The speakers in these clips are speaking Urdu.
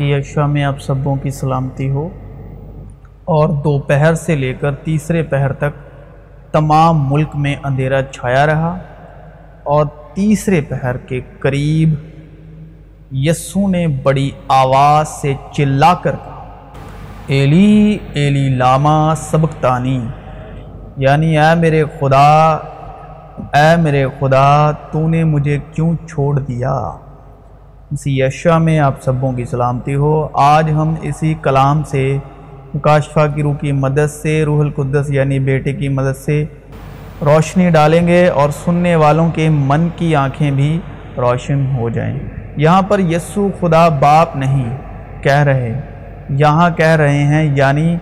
مسیح اشوا میں آپ سبوں کی سلامتی ہو اور دوپہر سے لے کر تیسرے پہر تک تمام ملک میں اندھیرا چھایا رہا اور تیسرے پہر کے قریب یسو نے بڑی آواز سے چلا کر کہا، ایلی ایلی لاما سبکتانی یعنی اے میرے خدا، اے میرے خدا، تو نے مجھے کیوں چھوڑ دیا؟ اسی یشا میں آپ سبوں کی سلامتی ہو۔ آج ہم اسی کلام سے، مکاشفہ کی روح کی مدد سے، روح القدس یعنی بیٹے کی مدد سے روشنی ڈالیں گے اور سننے والوں کے من کی آنکھیں بھی روشن ہو جائیں۔ یہاں پر یسو خدا باپ نہیں کہہ رہے، یہاں کہہ رہے ہیں یعنی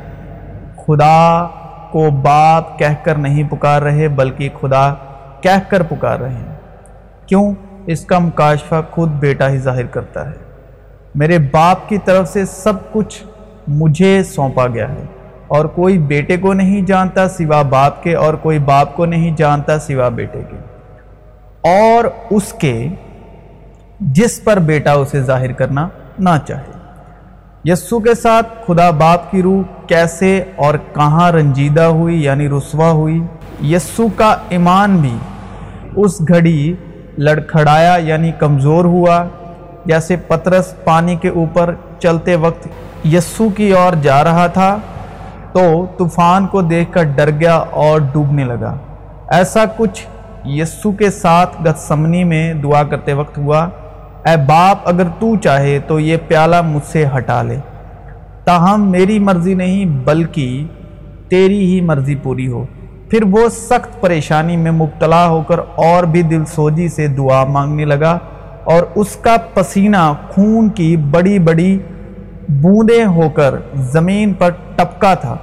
خدا کو باپ کہہ کر نہیں پکار رہے، بلکہ خدا کہہ کر پکار رہے ہیں۔ کیوں؟ اس کا مکاشفہ خود بیٹا ہی ظاہر کرتا ہے۔ میرے باپ کی طرف سے سب کچھ مجھے سونپا گیا ہے اور کوئی بیٹے کو نہیں جانتا سوا باپ کے اور کوئی باپ کو نہیں جانتا سوا بیٹے کے۔ اور اس کے جس پر بیٹا اسے ظاہر کرنا نہ چاہے۔ یسو کے ساتھ خدا باپ کی روح کیسے اور کہاں رنجیدہ ہوئی یعنی رسوا ہوئی۔ یسو کا ایمان بھی اس گھڑی لڑکھڑایا یعنی کمزور ہوا جیسے پترس پانی کے اوپر چلتے وقت یسو کی اور جا رہا تھا، تو طوفان کو دیکھ کر ڈر گیا اور ڈوبنے لگا۔ ایسا کچھ یسو کے ساتھ گتسمنی میں دعا کرتے وقت ہوا۔ اے باپ، اگر تو چاہے تو یہ پیالہ مجھ سے ہٹا لے۔ تاہم، میری مرضی نہیں، بلکہ تیری ہی مرضی پوری ہو۔ پھر وہ سخت پریشانی میں مبتلا ہو کر اور بھی دل سوجی سے دعا مانگنے لگا اور اس کا پسینہ خون کی بڑی بڑی بوندیں ہو کر زمین پر ٹپکا تھا۔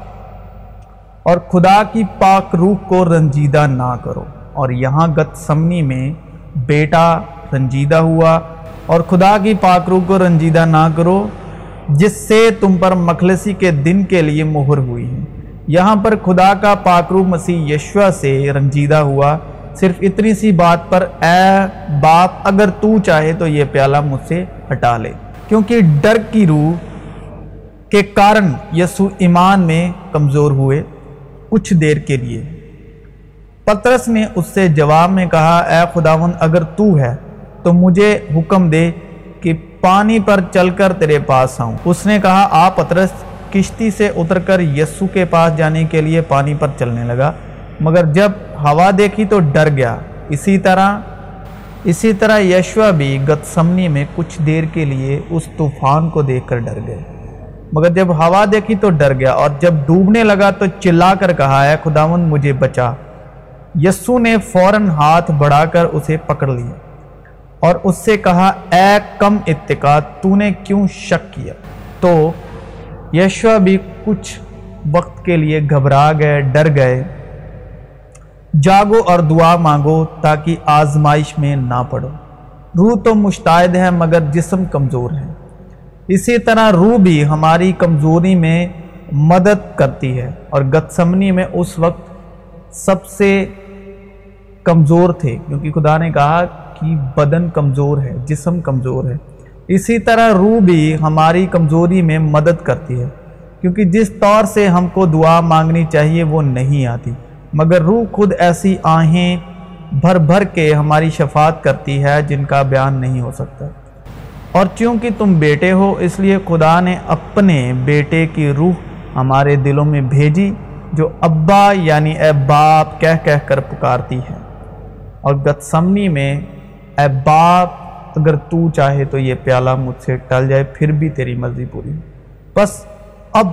اور خدا کی پاک روح کو رنجیدہ نہ کرو۔ اور یہاں گت سمنی میں بیٹا رنجیدہ ہوا۔ اور خدا کی پاک روح کو رنجیدہ نہ کرو، جس سے تم پر مخلصی کے دن کے لیے مہر ہوئی ہے۔ یہاں پر خدا کا پاکرو مسیح یشوا سے رنجیدہ ہوا۔ صرف اتنی سی بات پر اے باپ، اگر تو چاہے تو یہ پیالہ مجھ سے ہٹا لے۔ کیونکہ ڈر کی روح کے کارن یسو ایمان میں کمزور ہوئے کچھ دیر کے لیے۔ پترس نے اس سے جواب میں کہا، اے خداون اگر تو ہے تو مجھے حکم دے کہ پانی پر چل کر تیرے پاس آؤں۔ اس نے کہا، آ پترس کشتی سے اتر کر یسو کے پاس جانے کے لیے پانی پر چلنے لگا۔ مگر جب ہوا دیکھی تو ڈر گیا۔ اسی طرح اسی طرح یشوا بھی گتسمنی میں کچھ دیر کے لیے اس طوفان کو دیکھ کر ڈر گئے۔ مگر جب ہوا دیکھی تو ڈر گیا اور جب ڈوبنے لگا تو چلا کر کہا ہے خداون مجھے بچا۔ یسو نے فوراً ہاتھ بڑھا کر اسے پکڑ لیا اور اس سے کہا، اے کم اتقاد، تو نے کیوں شک کیا؟ تو یشوا بھی کچھ وقت کے لیے گھبرا گئے، ڈر گئے۔ جاگو اور دعا مانگو تاکہ آزمائش میں نہ پڑو۔ روح تو مشتعد ہے مگر جسم کمزور ہے۔ اسی طرح روح بھی ہماری کمزوری میں مدد کرتی ہے اور گتسمنی میں اس وقت سب سے کمزور تھے، کیونکہ خدا نے کہا کہ بدن کمزور ہے، جسم کمزور ہے۔ اسی طرح روح بھی ہماری کمزوری میں مدد کرتی ہے، کیونکہ جس طور سے ہم کو دعا مانگنی چاہیے وہ نہیں آتی۔ مگر روح خود ایسی آہیں بھر بھر کے ہماری شفاعت کرتی ہے جن کا بیان نہیں ہو سکتا۔ اور چونکہ تم بیٹے ہو، اس لیے خدا نے اپنے بیٹے کی روح ہمارے دلوں میں بھیجی، جو ابا یعنی اے باپ کہہ کہہ کر پکارتی ہے۔ اور گتسمنی میں اے باپ اگر تو چاہے تو یہ پیالہ مجھ سے ٹل جائے، پھر بھی تیری مرضی پوری۔ بس اب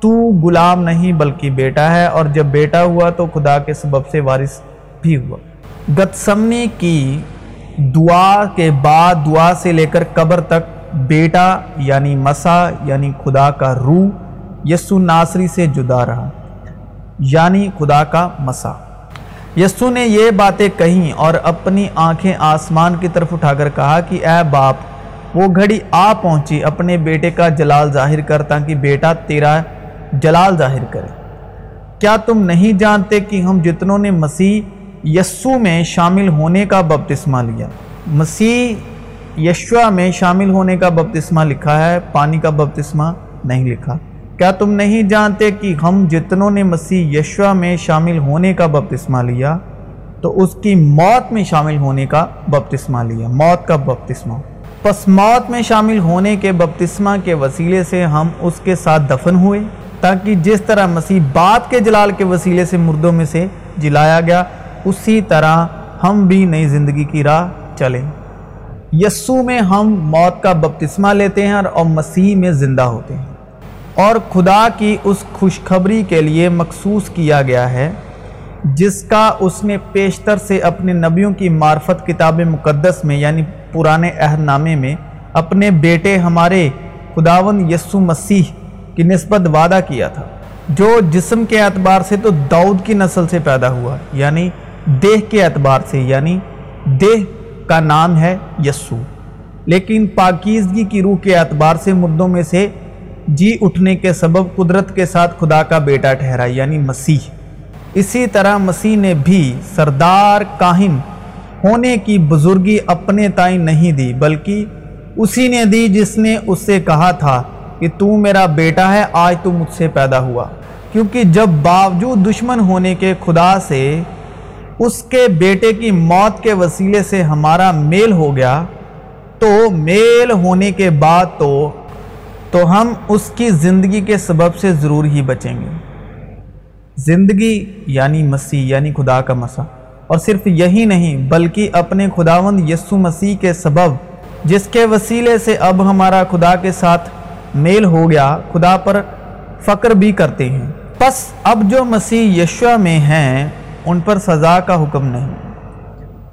تو غلام نہیں بلکہ بیٹا ہے، اور جب بیٹا ہوا تو خدا کے سبب سے وارث بھی ہوا۔ گتسمنی کی دعا کے بعد دعا سے لے کر قبر تک بیٹا یعنی مسا یعنی خدا کا روح یسو ناصری سے جدا رہا یعنی خدا کا مسا یسو نے یہ باتیں کہیں اور اپنی آنکھیں آسمان کی طرف اٹھا کر کہا کہ اے باپ، وہ گھڑی آ پہنچی، اپنے بیٹے کا جلال ظاہر کر تاکہ بیٹا تیرا جلال ظاہر کرے۔ کیا تم نہیں جانتے کہ ہم جتنوں نے مسیح یسو میں شامل ہونے کا بپتسمہ لیا؟ مسیح یشوا میں شامل ہونے کا بپتسمہ لکھا ہے، پانی کا بپتسمہ نہیں لکھا۔ کیا تم نہیں جانتے کہ ہم جتنوں نے مسیح یشوا میں شامل ہونے کا بپتسمہ لیا، تو اس کی موت میں شامل ہونے کا بپتسمہ لیا، موت کا بپتسمہ۔ پس موت میں شامل ہونے کے بپتسمہ کے وسیلے سے ہم اس کے ساتھ دفن ہوئے، تاکہ جس طرح مسیح باپ کے جلال کے وسیلے سے مردوں میں سے جلایا گیا، اسی طرح ہم بھی نئی زندگی کی راہ چلیں۔ یسو میں ہم موت کا بپتسمہ لیتے ہیں اور مسیح میں زندہ ہوتے ہیں۔ اور خدا کی اس خوشخبری کے لیے مخصوص کیا گیا ہے، جس کا اس نے پیشتر سے اپنے نبیوں کی معرفت کتاب مقدس میں یعنی پرانے عہد نامے میں، اپنے بیٹے ہمارے خداون یسو مسیح کی نسبت وعدہ کیا تھا۔ جو جسم کے اعتبار سے تو داؤد کی نسل سے پیدا ہوا یعنی دیہ کے اعتبار سے یعنی دیہ کا نام ہے یسو۔ لیکن پاکیزگی کی روح کے اعتبار سے مردوں میں سے جی اٹھنے کے سبب قدرت کے ساتھ خدا کا بیٹا ٹھہرا یعنی مسیح۔ اسی طرح مسیح نے بھی سردار کاہن ہونے کی بزرگی اپنے تائیں نہیں دی، بلکہ اسی نے دی جس نے اس سے کہا تھا کہ تو میرا بیٹا ہے، آج تو مجھ سے پیدا ہوا۔ کیونکہ جب باوجود دشمن ہونے کے خدا سے اس کے بیٹے کی موت کے وسیلے سے ہمارا میل ہو گیا، تو میل ہونے کے بعد تو تو ہم اس کی زندگی کے سبب سے ضرور ہی بچیں گے۔ زندگی یعنی مسیح یعنی خدا کا مسا اور صرف یہی نہیں، بلکہ اپنے خداوند یسو مسیح کے سبب، جس کے وسیلے سے اب ہمارا خدا کے ساتھ میل ہو گیا، خدا پر فقر بھی کرتے ہیں۔ پس اب جو مسیح یشوا میں ہیں، ان پر سزا کا حکم نہیں۔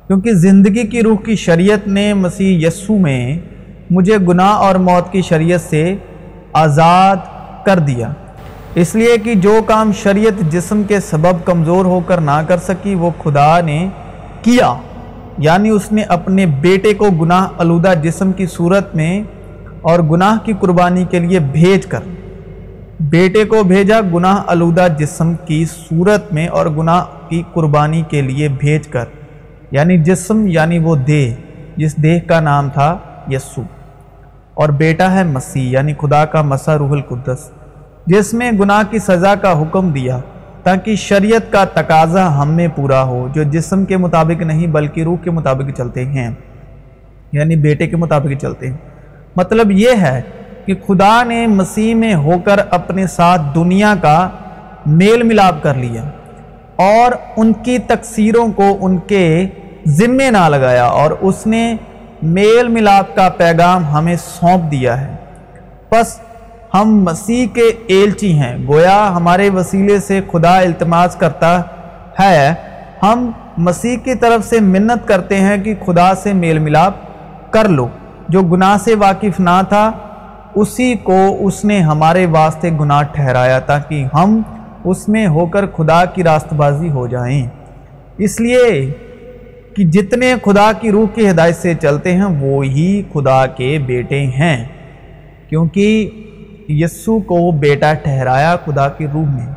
کیونکہ زندگی کی روح کی شریعت نے مسیح یسو میں مجھے گناہ اور موت کی شریعت سے آزاد کر دیا۔ اس لیے کہ جو کام شریعت جسم کے سبب کمزور ہو کر نہ کر سکی، وہ خدا نے کیا۔ یعنی اس نے اپنے بیٹے کو گناہ آلودہ جسم کی صورت میں اور گناہ کی قربانی کے لیے بھیج کر۔ بیٹے کو بھیجا گناہ آلودہ جسم کی صورت میں اور گناہ کی قربانی کے لیے بھیج کر۔ یعنی جسم یعنی وہ دیہ، جس دیہ کا نام تھا یسو۔ اور بیٹا ہے مسیح یعنی خدا کا مسا روح القدس، جس میں گناہ کی سزا کا حکم دیا، تاکہ شریعت کا تقاضا ہم میں پورا ہو، جو جسم کے مطابق نہیں بلکہ روح کے مطابق چلتے ہیں۔ یعنی بیٹے کے مطابق چلتے ہیں۔ مطلب یہ ہے کہ خدا نے مسیح میں ہو کر اپنے ساتھ دنیا کا میل ملاپ کر لیا اور ان کی تقصیروں کو ان کے ذمے نہ لگایا، اور اس نے میل ملاپ کا پیغام ہمیں سونپ دیا ہے۔ پس ہم مسیح کے ایلچی ہیں۔ گویا ہمارے وسیلے سے خدا التماس کرتا ہے۔ ہم مسیح کی طرف سے منت کرتے ہیں کہ خدا سے میل ملاپ کر لو۔ جو گناہ سے واقف نہ تھا، اسی کو اس نے ہمارے واسطے گناہ ٹھہرایا تاکہ ہم اس میں ہو کر خدا کی راست بازی ہو جائیں۔ اس لیے کہ جتنے خدا کی روح کی ہدایت سے چلتے ہیں، وہ ہی خدا کے بیٹے ہیں۔ کیونکہ یسو کو بیٹا ٹھہرایا خدا کی روح میں۔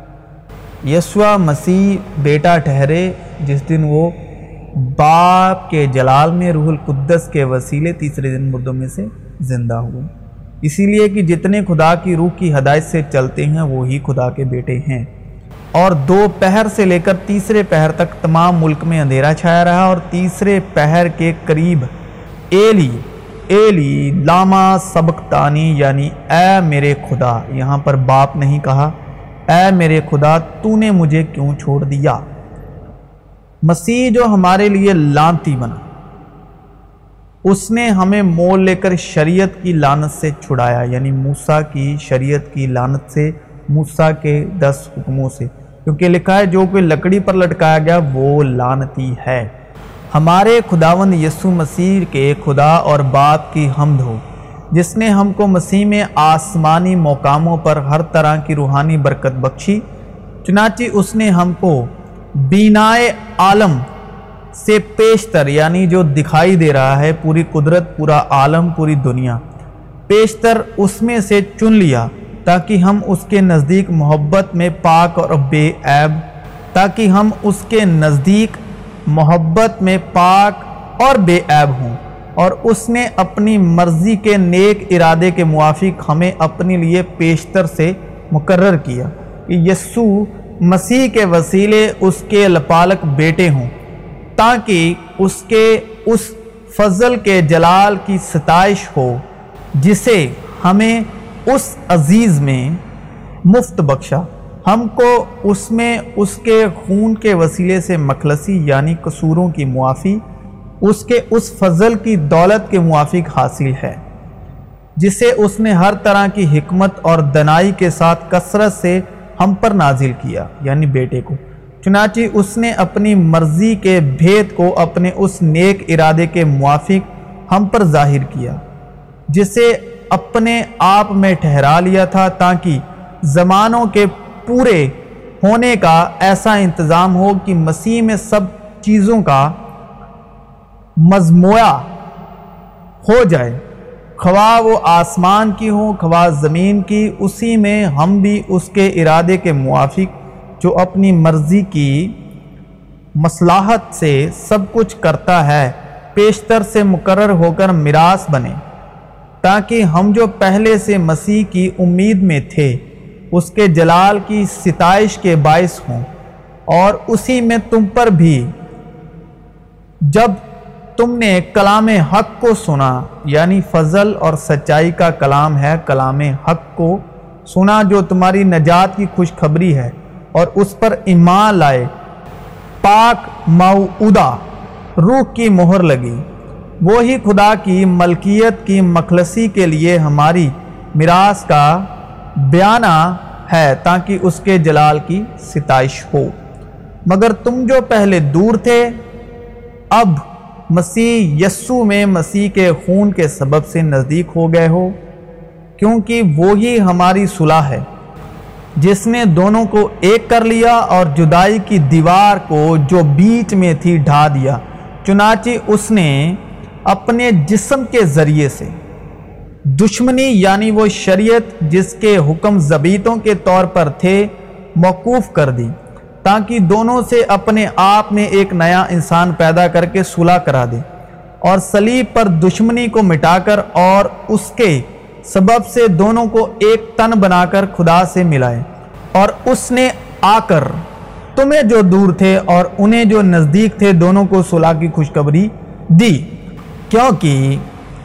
یسوع مسیح بیٹا ٹھہرے، جس دن وہ باپ کے جلال میں، روح القدس کے وسیلے تیسرے دن مردوں میں سے زندہ ہوئے۔ اسی لیے کہ جتنے خدا کی روح کی ہدایت سے چلتے ہیں وہی خدا کے بیٹے ہیں۔ اور دو پہر سے لے کر تیسرے پہر تک تمام ملک میں اندھیرا چھایا رہا اور تیسرے پہر کے قریب ایلی ایلی لاما سبقتانی یعنی اے میرے خدا، یہاں پر باپ نہیں کہا، اے میرے خدا، تو نے مجھے کیوں چھوڑ دیا؟ مسیح جو ہمارے لیے لانتی بنا، اس نے ہمیں مول لے کر شریعت کی لانت سے چھڑایا یعنی موسیٰ کی شریعت کی لانت سے، موسیٰ کے دس حکموں سے۔ کیونکہ لکھا ہے، جو کوئی لکڑی پر لٹکایا گیا، وہ لانتی ہے۔ ہمارے خداوند یسو مسیح کے خدا اور باپ کی حمد ہو، جس نے ہم کو مسیح میں آسمانی مقاموں پر ہر طرح کی روحانی برکت بخشی، چنانچہ اس نے ہم کو بینائے عالم سے پیشتر یعنی جو دکھائی دے رہا ہے، پوری قدرت، پورا عالم، پوری دنیا، پیشتر اس میں سے چن لیا۔ تاکہ ہم اس کے نزدیک محبت میں پاک اور بے عیب، تاکہ ہم اس کے نزدیک محبت میں پاک اور بے عیب ہوں اور اس نے اپنی مرضی کے نیک ارادے کے موافق ہمیں اپنے لیے پیشتر سے مقرر کیا کہ یسو مسیح کے وسیلے اس کے لپالک بیٹے ہوں، تاکہ اس کے اس فضل کے جلال کی ستائش ہو، جسے ہمیں اس عزیز میں مفت بخشا۔ ہم کو اس میں اس کے خون کے وسیلے سے مخلصی یعنی قصوروں کی معافی، اس کے اس فضل کی دولت کے موافق حاصل ہے، جسے اس نے ہر طرح کی حکمت اور دنائی کے ساتھ کثرت سے ہم پر نازل کیا یعنی بیٹے کو۔ چنانچہ اس نے اپنی مرضی کے بھید کو اپنے اس نیک ارادے کے موافق ہم پر ظاہر کیا، جسے اپنے آپ میں ٹھہرا لیا تھا تاکہ زمانوں کے پورے ہونے کا ایسا انتظام ہو کہ مسیح میں سب چیزوں کا مضموعہ ہو جائے۔ خواہ وہ آسمان کی ہو خواہ زمین کی، اسی میں ہم بھی اس کے ارادے کے موافق جو اپنی مرضی کی مصلاحت سے سب کچھ کرتا ہے، پیشتر سے مقرر ہو کر میراث بنے۔ تاکہ ہم جو پہلے سے مسیح کی امید میں تھے، اس کے جلال کی ستائش کے باعث ہوں۔ اور اسی میں تم پر بھی۔ جب تم نے کلام حق کو سنا یعنی فضل اور سچائی کا کلام ہے، کلام حق کو سنا جو تمہاری نجات کی خوشخبری ہے، اور اس پر ایمان لائے، پاک موعودہ روح کی مہر لگی۔ وہی خدا کی ملکیت کی مخلصی کے لیے ہماری میراث کا بیانہ ہے تاکہ اس کے جلال کی ستائش ہو۔ مگر تم جو پہلے دور تھے، اب مسیح یسو میں مسیح کے خون کے سبب سے نزدیک ہو گئے ہو، کیونکہ وہی ہماری صلح ہے۔ جس نے دونوں کو ایک کر لیا اور جدائی کی دیوار کو جو بیچ میں تھی ڈھا دیا، چنانچہ اس نے اپنے جسم کے ذریعے سے۔ دشمنی یعنی وہ شریعت جس کے حکم زبیتوں کے طور پر تھے، موقوف کر دی، تاکہ دونوں سے اپنے آپ میں ایک نیا انسان پیدا کر کے صلح کرا دے۔ اور سلیب پر دشمنی کو مٹا کر اور اس کے سبب سے دونوں کو ایک تن بنا کر خدا سے ملائے۔ اور اس نے آ کر تمہیں جو دور تھے اور انہیں جو نزدیک تھے، دونوں کو صلح کی خوشخبری دی۔ کیونکہ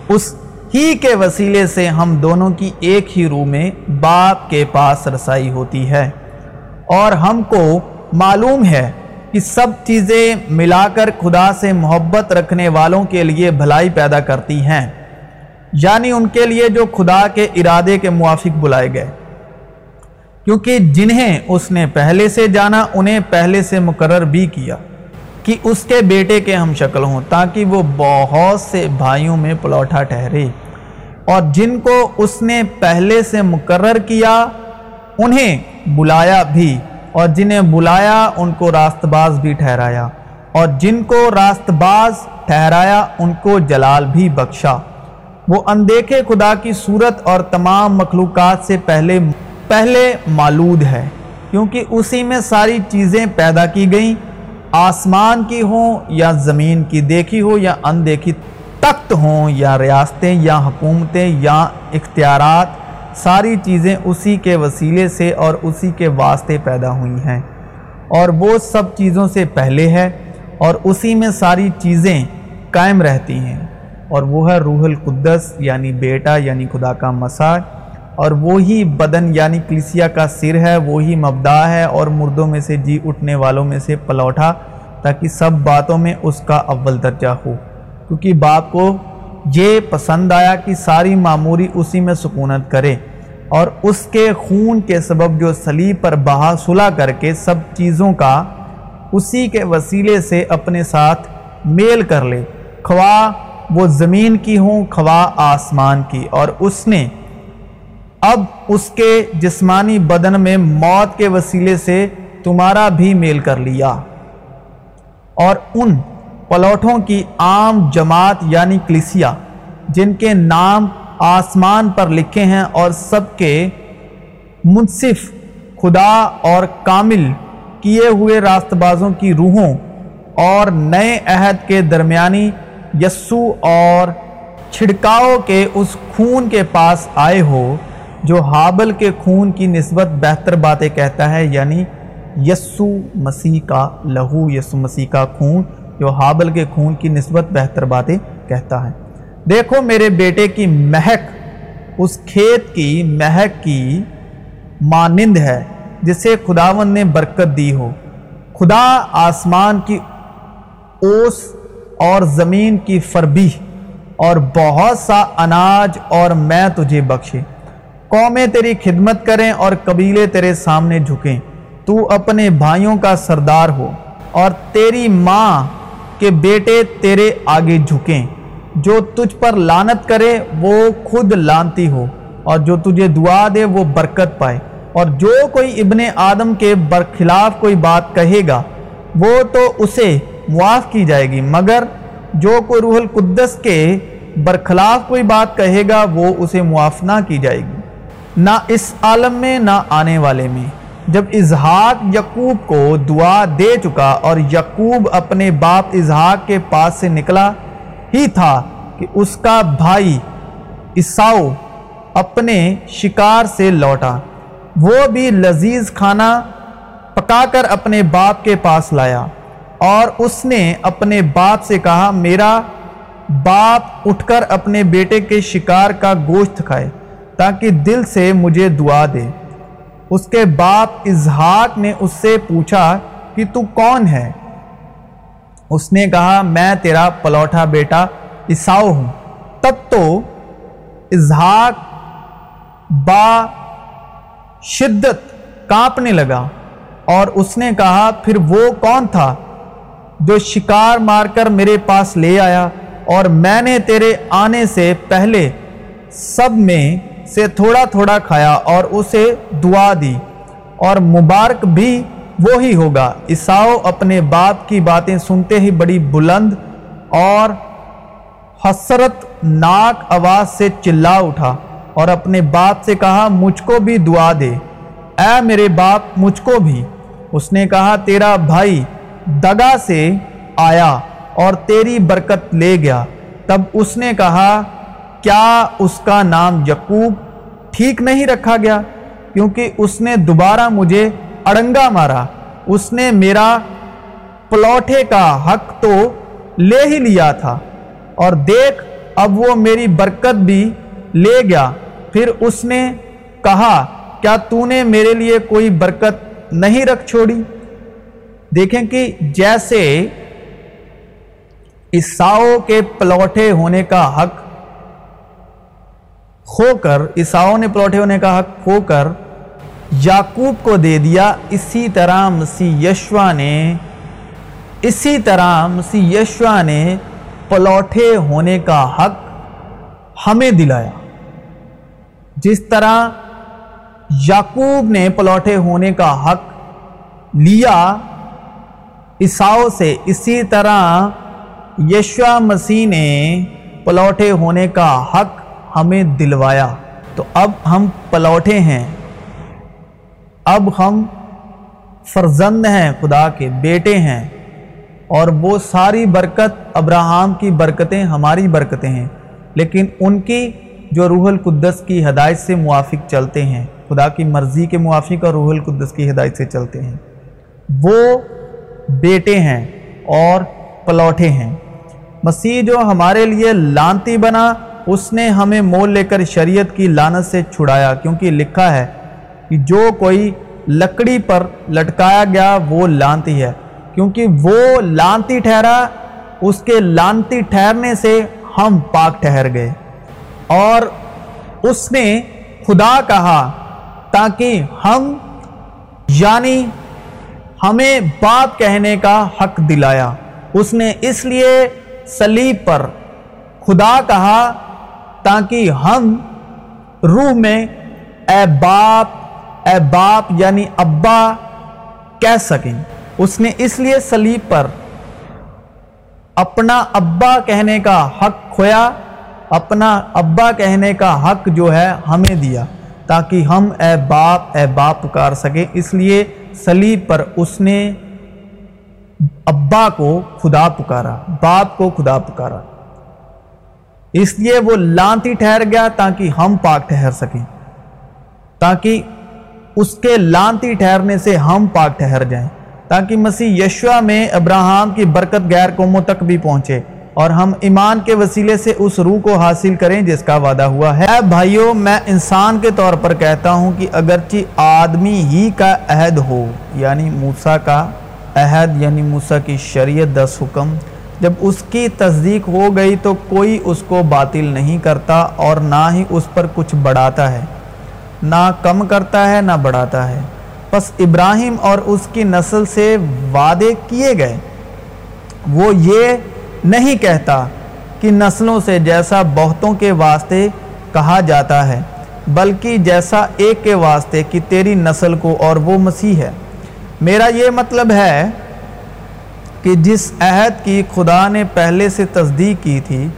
اس ہی کے وسیلے سے ہم دونوں کی ایک ہی روح میں باپ کے پاس رسائی ہوتی ہے۔ اور ہم کو معلوم ہے کہ سب چیزیں ملا کر خدا سے محبت رکھنے والوں کے لیے بھلائی پیدا کرتی ہیں یعنی ان کے لیے جو خدا کے ارادے کے موافق بلائے گئے۔ کیونکہ جنہیں اس نے پہلے سے جانا، انہیں پہلے سے مقرر بھی کیا۔ کہ اس کے بیٹے کے ہم شکل ہوں تاکہ وہ بہت سے بھائیوں میں پلوٹا ٹھہرے اور جن کو اس نے پہلے سے مقرر کیا، انہیں بلایا بھی اور جنہیں بلایا، ان کو راست باز بھی ٹھہرایا اور جن کو راست باز ٹھہرایا، ان کو جلال بھی بخشا۔ وہ اندیکھے خدا کی صورت اور تمام مخلوقات سے پہلے پہلے معلود ہے، کیونکہ اسی میں ساری چیزیں پیدا کی گئیں۔ آسمان کی ہوں یا زمین کی دیکھی ہو یا اندیکھی تخت ہوں یا ریاستیں یا حکومتیں یا اختیارات، ساری چیزیں اسی کے وسیلے سے اور اسی کے واسطے پیدا ہوئی ہیں۔ اور وہ سب چیزوں سے پہلے ہے اور اسی میں ساری چیزیں قائم رہتی ہیں۔ اور وہ ہے روح القدس یعنی بیٹا یعنی خدا کا مساج۔ اور وہی بدن یعنی کلیسیا کا سر ہے، وہی مبدا ہے اور مردوں میں سے جی اٹھنے والوں میں سے پلوٹا تاکہ سب باتوں میں اس کا اول درجہ ہو۔ کیونکہ باپ کو یہ پسند آیا کہ ساری معموری اسی میں سکونت کرے اور اس کے خون کے سبب جو سلیب پر بہا صلح کر کے سب چیزوں کا اسی کے وسیلے سے اپنے ساتھ میل کر لے۔ خواہ وہ زمین کی ہوں، خواہ آسمان کی۔ اور اس نے اب اس کے جسمانی بدن میں موت کے وسیلے سے تمہارا بھی میل کر لیا۔ اور ان پلوٹوں کی عام جماعت یعنی کلیسیا، جن کے نام آسمان پر لکھے ہیں اور سب کے منصف خدا اور کامل کیے ہوئے راست بازوں کی روحوں اور نئے عہد کے درمیانی یسو اور چھڑکاؤ کے اس خون کے پاس آئے ہو جو حابل کے خون کی نسبت بہتر باتیں کہتا ہے یعنی یسو مسیح کا لہو، یسو مسیح کا خون جو حابل کے خون کی نسبت بہتر باتیں کہتا ہے۔ دیکھو میرے بیٹے کی مہک، اس کھیت کی مہک کی مانند ہے، جسے خداون نے برکت دی ہو۔ خدا آسمان کی اوس اور زمین کی فربی، اور بہت سا اناج اور میں تجھے بخشے۔ قومیں تیری خدمت کریں اور قبیلے تیرے سامنے جھکیں۔ تو اپنے بھائیوں کا سردار ہو اور تیری ماں کے بیٹے تیرے آگے جھکیں۔ جو تجھ پر لانت کرے، وہ خود لانتی ہو اور جو تجھے دعا دے، وہ برکت پائے۔ اور جو کوئی ابن آدم کے برخلاف کوئی بات کہے گا، وہ تو اسے معاف کی جائے گی۔ مگر جو کوئی روح القدس کے برخلاف کوئی بات کہے گا، وہ اسے معاف نہ کی جائے گی۔ نہ اس عالم میں، نہ آنے والے میں۔ جب اظہاق یقوب کو دعا دے چکا اور یقوب اپنے باپ اظہاق کے پاس سے نکلا، ہی تھا کہ اس کا بھائی اساؤ اپنے شکار سے لوٹا۔ وہ بھی لذیذ کھانا پکا کر اپنے باپ کے پاس لایا۔ اور اس نے اپنے باپ سے کہا، میرا باپ اٹھ کر اپنے بیٹے کے شکار کا گوشت کھائے۔ تاکہ دل سے مجھے دعا دے۔ اس کے باپ اظہاق نے اس سے پوچھا کہ تو کون ہے؟ اس نے کہا، میں تیرا پلوٹا بیٹا اساؤ ہوں۔ تب تو اظہاق با شدت کانپنے لگا اور اس نے کہا، پھر وہ کون تھا جو شکار مار کر میرے پاس لے آیا اور میں نے تیرے آنے سے پہلے سب میں سے تھوڑا تھوڑا کھایا اور اسے دعا دی۔ اور مبارک بھی وہی ہوگا۔ اساؤ اپنے باپ کی باتیں سنتے ہی بڑی بلند اور حسرت ناک آواز سے چلا اٹھا اور اپنے باپ سے کہا، مجھ کو بھی دعا دے۔ اے میرے باپ، مجھ کو بھی۔ اس نے کہا، تیرا بھائی دگا سے آیا اور تیری برکت لے گیا۔ تب اس نے کہا کیا اس کا نام یقوب ٹھیک نہیں رکھا گیا؟ کیونکہ اس نے دوبارہ مجھے اڑنگا مارا۔ اس نے میرا پلوٹے کا حق تو لے ہی لیا تھا۔ اور دیکھ، اب وہ میری برکت بھی لے گیا۔ پھر اس نے کہا، کیا تو نے میرے لیے کوئی برکت نہیں رکھ چھوڑی؟ دیکھیں کہ جیسے عیساؤ کے پلوٹے ہونے کا حق کھو کر عیساؤ نے پلوٹے ہونے کا حق کھو کر یعقوب کو دے دیا۔ اسی طرح مسیح یشوا نے، اسی طرح مسیح یشوا نے پلوٹے ہونے کا حق ہمیں دلایا۔ جس طرح یعقوب نے پلوٹے ہونے کا حق لیا عیساؤ سے، اسی طرح یشوا مسیح نے پلوٹے ہونے کا حق ہمیں دلوایا۔ تو اب ہم پلوٹے ہیں۔ اب ہم فرزند ہیں، خدا کے بیٹے ہیں۔ اور وہ ساری برکت ابراہم کی برکتیں ہماری برکتیں ہیں۔ لیکن ان کی جو روح القدس کی ہدایت سے موافق چلتے ہیں، خدا کی مرضی کے موافق اور روح القدس کی ہدایت سے چلتے ہیں۔ وہ بیٹے ہیں اور پلوٹے ہیں۔ مسیح جو ہمارے لیے لانتی بنا اس نے ہمیں مول لے کر شریعت کی لانت سے چھڑایا، کیونکہ لکھا ہے کہ جو کوئی لکڑی پر لٹکایا گیا، وہ لانتی ہے۔ کیونکہ وہ لانتی ٹھہرا، اس کے لانتی ٹھہرنے سے ہم پاک ٹھہر گئے۔ اور اس نے خدا کہا، تاکہ ہم یعنی ہمیں باپ کہنے کا حق دلایا۔ اس نے اس لیے سلیب پر خدا کہا تاکہ ہم روح میں اے باپ اے باپ یعنی ابا کہہ سکیں۔ اس نے اس لیے سلیب پر اپنا ابا کہنے کا حق کھویا، اپنا ابا کہنے کا حق جو ہے ہمیں دیا، تاکہ ہم اے باپ اے باپ پکار سکیں۔ اس لیے سلیب پر اس نے ابا کو خدا پکارا، باپ کو خدا پکارا۔ اس لیے وہ لانتی ٹھہر گیا تاکہ ہم پاک ٹھہر سکیں۔ تاکہ اس کے لانتی ٹھہرنے سے ہم پاک ٹھہر جائیں۔ تاکہ مسیح یشوا میں ابراہم کی برکت غیر قوموں تک بھی پہنچے اور ہم ایمان کے وسیلے سے اس روح کو حاصل کریں جس کا وعدہ ہوا ہے۔ بھائیوں میں انسان کے طور پر کہتا ہوں کہ اگرچہ آدمی ہی کا عہد ہو یعنی موسیٰ کا عہد یعنی موسیٰ کی شریعت، دس حکم جب اس کی تصدیق ہو گئی تو کوئی اس کو باطل نہیں کرتا اور نہ ہی اس پر کچھ بڑھاتا ہے۔ نہ کم کرتا ہے، نہ بڑھاتا ہے۔ پس ابراہیم اور اس کی نسل سے وعدے کیے گئے۔ وہ یہ نہیں کہتا کہ نسلوں سے جیسا بہتوں کے واسطے کہا جاتا ہے، بلکہ جیسا ایک کے واسطے کہ تیری نسل کو اور وہ مسیح ہے۔ میرا یہ مطلب ہے کہ جس عہد کی خدا نے پہلے سے تصدیق کی تھی،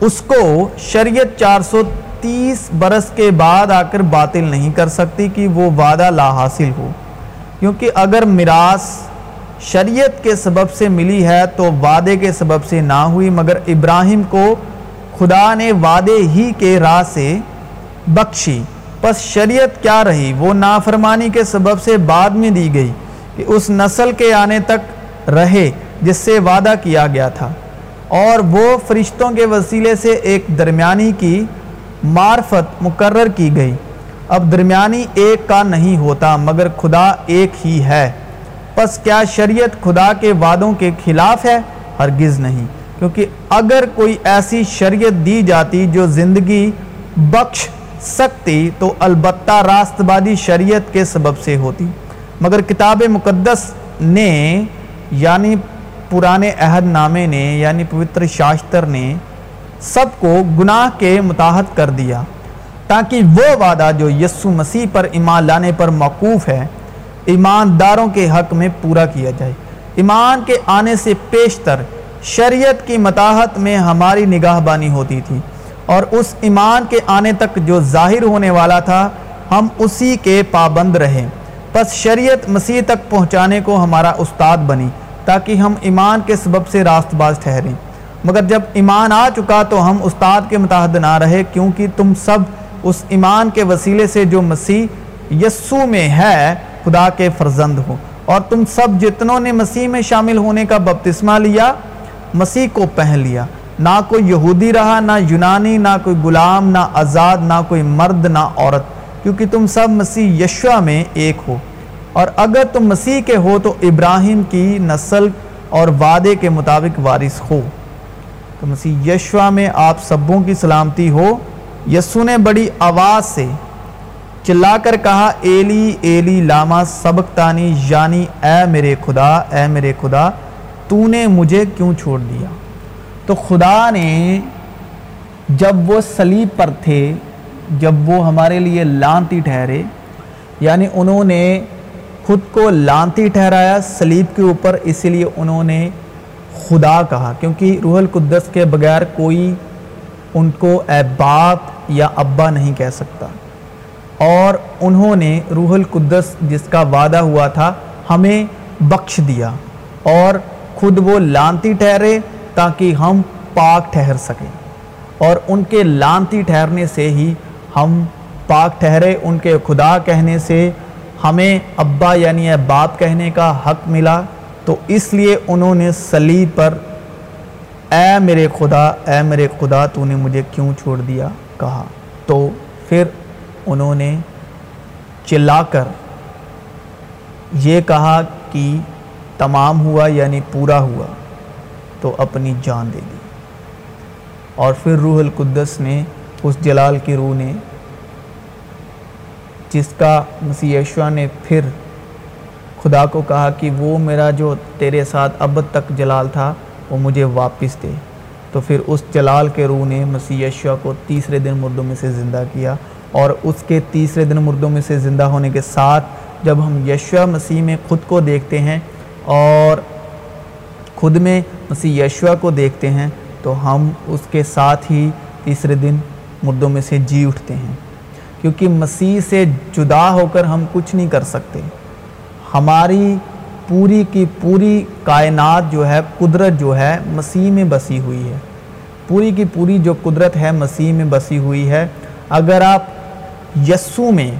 اس کو شریعت چار سو تیس برس کے بعد آ کر باطل نہیں کر سکتی کہ وہ وعدہ لا حاصل ہو۔ کیونکہ اگر میراث شریعت کے سبب سے ملی ہے تو وعدے کے سبب سے نہ ہوئی، مگر ابراہیم کو خدا نے وعدے ہی کے راہ سے بخشی۔ پس شریعت کیا رہی؟ وہ نافرمانی کے سبب سے بعد میں دی گئی کہ اس نسل کے آنے تک رہے جس سے وعدہ کیا گیا تھا۔ اور وہ فرشتوں کے وسیلے سے ایک درمیانی کی معرفت مقرر کی گئی۔ اب درمیانی ایک کا نہیں ہوتا، مگر خدا ایک ہی ہے۔ پس کیا شریعت خدا کے وعدوں کے خلاف ہے؟ ہرگز نہیں، کیونکہ اگر کوئی ایسی شریعت دی جاتی جو زندگی بخش سکتی، تو البتہ راستبادی شریعت کے سبب سے ہوتی۔ مگر کتاب مقدس نے یعنی پرانے عہد نامے نے یعنی پوتر شاشتر نے سب کو گناہ کے متاحت کر دیا۔ تاکہ وہ وعدہ جو یسو مسیح پر ایمان لانے پر موقوف ہے، ایمانداروں کے حق میں پورا کیا جائے۔ ایمان کے آنے سے پیشتر شریعت کی متاحت میں ہماری نگاہ بانی ہوتی تھی۔ اور اس ایمان کے آنے تک جو ظاہر ہونے والا تھا، ہم اسی کے پابند رہیں پس شریعت مسیح تک پہنچانے کو ہمارا استاد بنی تاکہ ہم ایمان کے سبب سے راست باز ٹھہریں۔ مگر جب ایمان آ چکا تو ہم استاد کے متحد نہ رہے کیونکہ تم سب اس ایمان کے وسیلے سے جو مسیح یسو میں ہے، خدا کے فرزند ہو۔ اور تم سب جتنوں نے مسیح میں شامل ہونے کا بپتسمہ لیا، مسیح کو پہن لیا۔ نہ کوئی یہودی رہا، نہ یونانی، نہ کوئی غلام، نہ آزاد، نہ کوئی مرد، نہ عورت۔ کیونکہ تم سب مسیح یشوا میں ایک ہو۔ اور اگر تم مسیح کے ہو تو ابراہیم کی نسل اور وعدے کے مطابق وارث ہو۔ تو مسیح یشوا میں آپ سبوں کی سلامتی ہو۔ یسو نے بڑی آواز سے چلا کر کہا، ایلی ایلی لاما سبکتانی یعنی اے میرے خدا، اے میرے خدا، تو نے مجھے کیوں چھوڑ دیا؟ تو خدا نے جب وہ سلیب پر تھے جب وہ ہمارے لیے لانتی ٹھہرے یعنی انہوں نے خود کو لانتی ٹھہرایا سلیب کے اوپر، اسی لیے انہوں نے خدا کہا، کیونکہ روح القدس کے بغیر کوئی ان کو اے باپ یا ابا نہیں کہہ سکتا۔ اور انہوں نے روح القدس جس کا وعدہ ہوا تھا ہمیں بخش دیا اور خود وہ لانتی ٹھہرے تاکہ ہم پاک ٹھہر سکیں۔ اور ان کے لانتی ٹھہرنے سے ہی ہم پاک ٹھہرے ان کے خدا کہنے سے، ہمیں ابا یعنی اے باپ کہنے کا حق ملا، تو اس لیے انہوں نے سلیب پر، اے میرے خدا، اے میرے خدا، تو نے مجھے کیوں چھوڑ دیا؟ کہا۔ تو پھر انہوں نے چلا کر یہ کہا کہ تمام ہوا یعنی پورا ہوا، تو اپنی جان دے دی۔ اور پھر روح القدس نے اس جلال کی روح نے، جس کا مسیح یشوہ نے پھر خدا کو کہا کہ وہ میرا جو تیرے ساتھ اب تک جلال تھا، وہ مجھے واپس دے۔ تو پھر اس جلال کے روح نے مسیح یشوا کو تیسرے دن مردوں میں سے زندہ کیا۔ اور اس کے تیسرے دن مردوں میں سے زندہ ہونے کے ساتھ جب ہم یشوا مسیح میں خود کو دیکھتے ہیں اور خود میں مسیح یشوا کو دیکھتے ہیں، تو ہم اس کے ساتھ ہی تیسرے دن مردوں میں سے جی اٹھتے ہیں۔ کیونکہ مسیح سے جدا ہو کر ہم کچھ نہیں کر سکتے۔ ہماری پوری کی پوری کائنات جو ہے، قدرت جو ہے، مسیح میں بسی ہوئی ہے۔ پوری کی پوری جو قدرت ہے، مسیح میں بسی ہوئی ہے۔ اگر آپ یسو میں،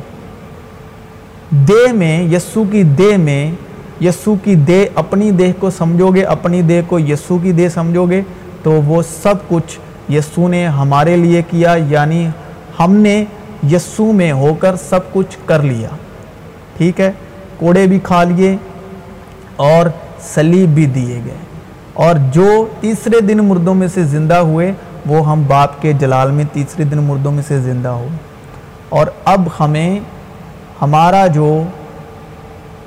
دے میں، یسو کی دے میں، یسو کی دے اپنی دیہ کو سمجھو گے، اپنی دیہ کو یسو کی دے سمجھو گے، تو وہ سب کچھ یسو نے ہمارے لیے کیا یعنی ہم نے یسو میں ہو کر سب کچھ کر لیا۔ ٹھیک ہے، کوڑے بھی کھا لیے اور سلیب بھی دیے گئے۔ اور جو تیسرے دن مردوں میں سے زندہ ہوئے، وہ ہم باپ کے جلال میں تیسرے دن مردوں میں سے زندہ ہوئے اور اب ہمیں ہمارا جو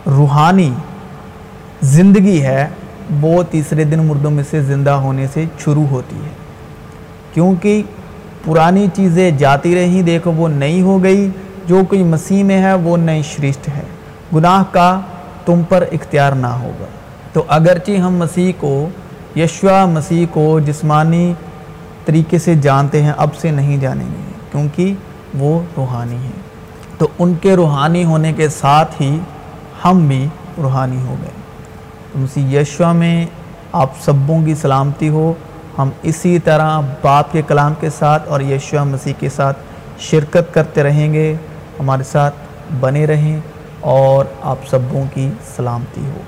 روحانی زندگی ہے، وہ تیسرے دن مردوں میں سے زندہ ہونے سے شروع ہوتی ہے۔ کیونکہ پرانی چیزیں جاتی رہیں، دیکھو وہ نئی ہو گئی، جو کوئی مسیح میں ہے وہ نئی شرشت ہے۔ گناہ کا تم پر اختیار نہ ہوگا۔ تو اگرچہ ہم مسیح کو یشوا مسیح کو جسمانی طریقے سے جانتے ہیں، اب سے نہیں جانیں گے، کیونکہ وہ روحانی ہیں۔ تو ان کے روحانی ہونے کے ساتھ ہی ہم بھی روحانی ہو گئے۔ مسیح یشوا میں آپ سبوں کی سلامتی ہو۔ ہم اسی طرح باپ کے کلام کے ساتھ اور یشوا مسیح کے ساتھ شرکت کرتے رہیں گے۔ ہمارے ساتھ بنے رہیں اور آپ سبوں کی سلامتی ہو۔